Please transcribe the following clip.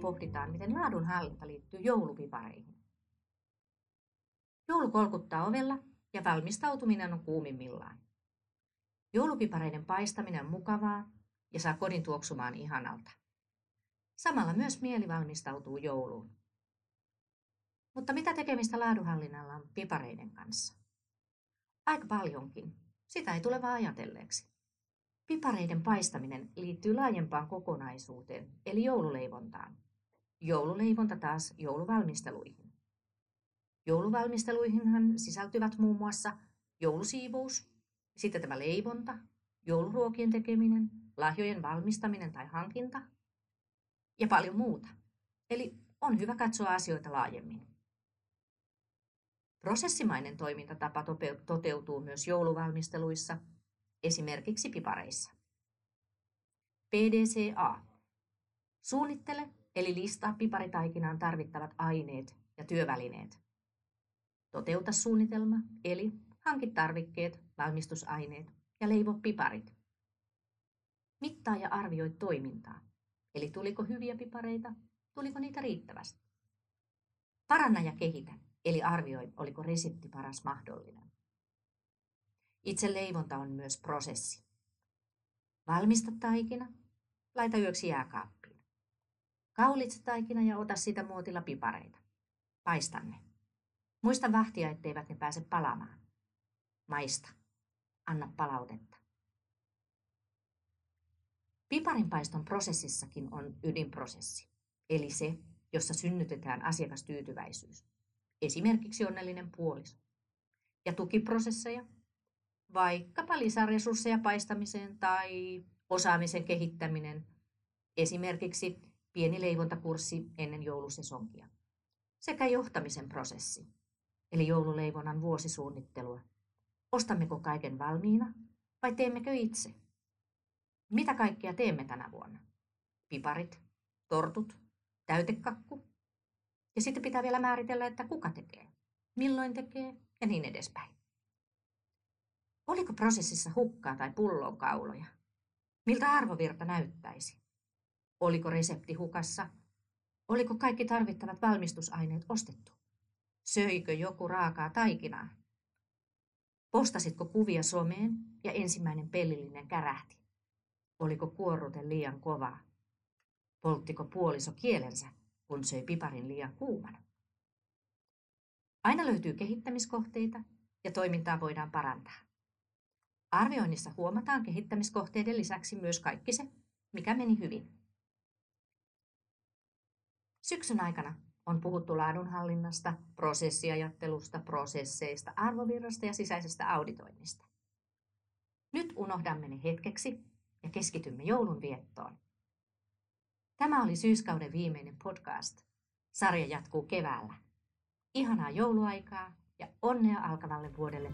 pohditaan, miten laadunhallinta liittyy joulupipareihin. Joulu kolkuttaa ovella ja valmistautuminen on kuumimmillaan. Joulupipareiden paistaminen on mukavaa ja saa kodin tuoksumaan ihanalta. Samalla myös mieli valmistautuu jouluun. Mutta mitä tekemistä laadunhallinnalla on pipareiden kanssa? Aika paljonkin. Sitä ei tule vaan ajatelleeksi. Pipareiden paistaminen liittyy laajempaan kokonaisuuteen, eli joululeivontaan. Joululeivonta taas jouluvalmisteluihin. Jouluvalmisteluihinhan sisältyvät muun muassa joulusiivous, sitten tämä leivonta, jouluruokien tekeminen, lahjojen valmistaminen tai hankinta ja paljon muuta. Eli on hyvä katsoa asioita laajemmin. Prosessimainen toimintatapa toteutuu myös jouluvalmisteluissa, esimerkiksi pipareissa. PDCA. Suunnittele eli listaa piparitaikinaan tarvittavat aineet ja työvälineet. Toteuta suunnitelma eli hanki tarvikkeet, valmistusaineet ja leivo piparit. Mittaa ja arvioi toimintaa. Eli tuliko hyviä pipareita, tuliko niitä riittävästi. Paranna ja kehitä, eli arvioi, oliko resepti paras mahdollinen. Itse leivonta on myös prosessi. Valmista taikina, laita yöksi jääkaappiin. Kaulitse taikina ja ota siitä muotilla pipareita. Paista ne. Muista vahtia, etteivät ne pääse palamaan. Maista. Anna palautetta. Piparinpaiston prosessissakin on ydinprosessi, eli se, jossa synnytetään asiakastyytyväisyys, esimerkiksi onnellinen puoliso, ja tukiprosesseja, vaikkapa lisäresursseja paistamiseen tai osaamisen kehittäminen, esimerkiksi pieni leivontakurssi ennen joulusesonkia, sekä johtamisen prosessi, eli joululeivonnan vuosisuunnittelua. Ostammeko kaiken valmiina vai teemmekö itse? Mitä kaikkea teemme tänä vuonna? Piparit, tortut, täytekakku. Ja sitten pitää vielä määritellä, että kuka tekee, milloin tekee ja niin edespäin. Oliko prosessissa hukkaa tai pullonkauloja? Miltä arvovirta näyttäisi? Oliko resepti hukassa? Oliko kaikki tarvittavat valmistusaineet ostettu? Söikö joku raakaa taikinaa? Postasitko kuvia someen ja ensimmäinen pellillinen kärähti? Oliko kuorrute liian kovaa? Polttiko puoliso kielensä, kun söi piparin liian kuumana? Aina löytyy kehittämiskohteita ja toimintaa voidaan parantaa. Arvioinnissa huomataan kehittämiskohteiden lisäksi myös kaikki se, mikä meni hyvin. Syksyn aikana on puhuttu laadunhallinnasta, prosessiajattelusta, prosesseista, arvovirrasta ja sisäisestä auditoinnista. Nyt unohdamme ne hetkeksi ja keskitymme joulun viettoon. Tämä oli syyskauden viimeinen podcast. Sarja jatkuu keväällä. Ihanaa jouluaikaa ja onnea alkavalle vuodelle.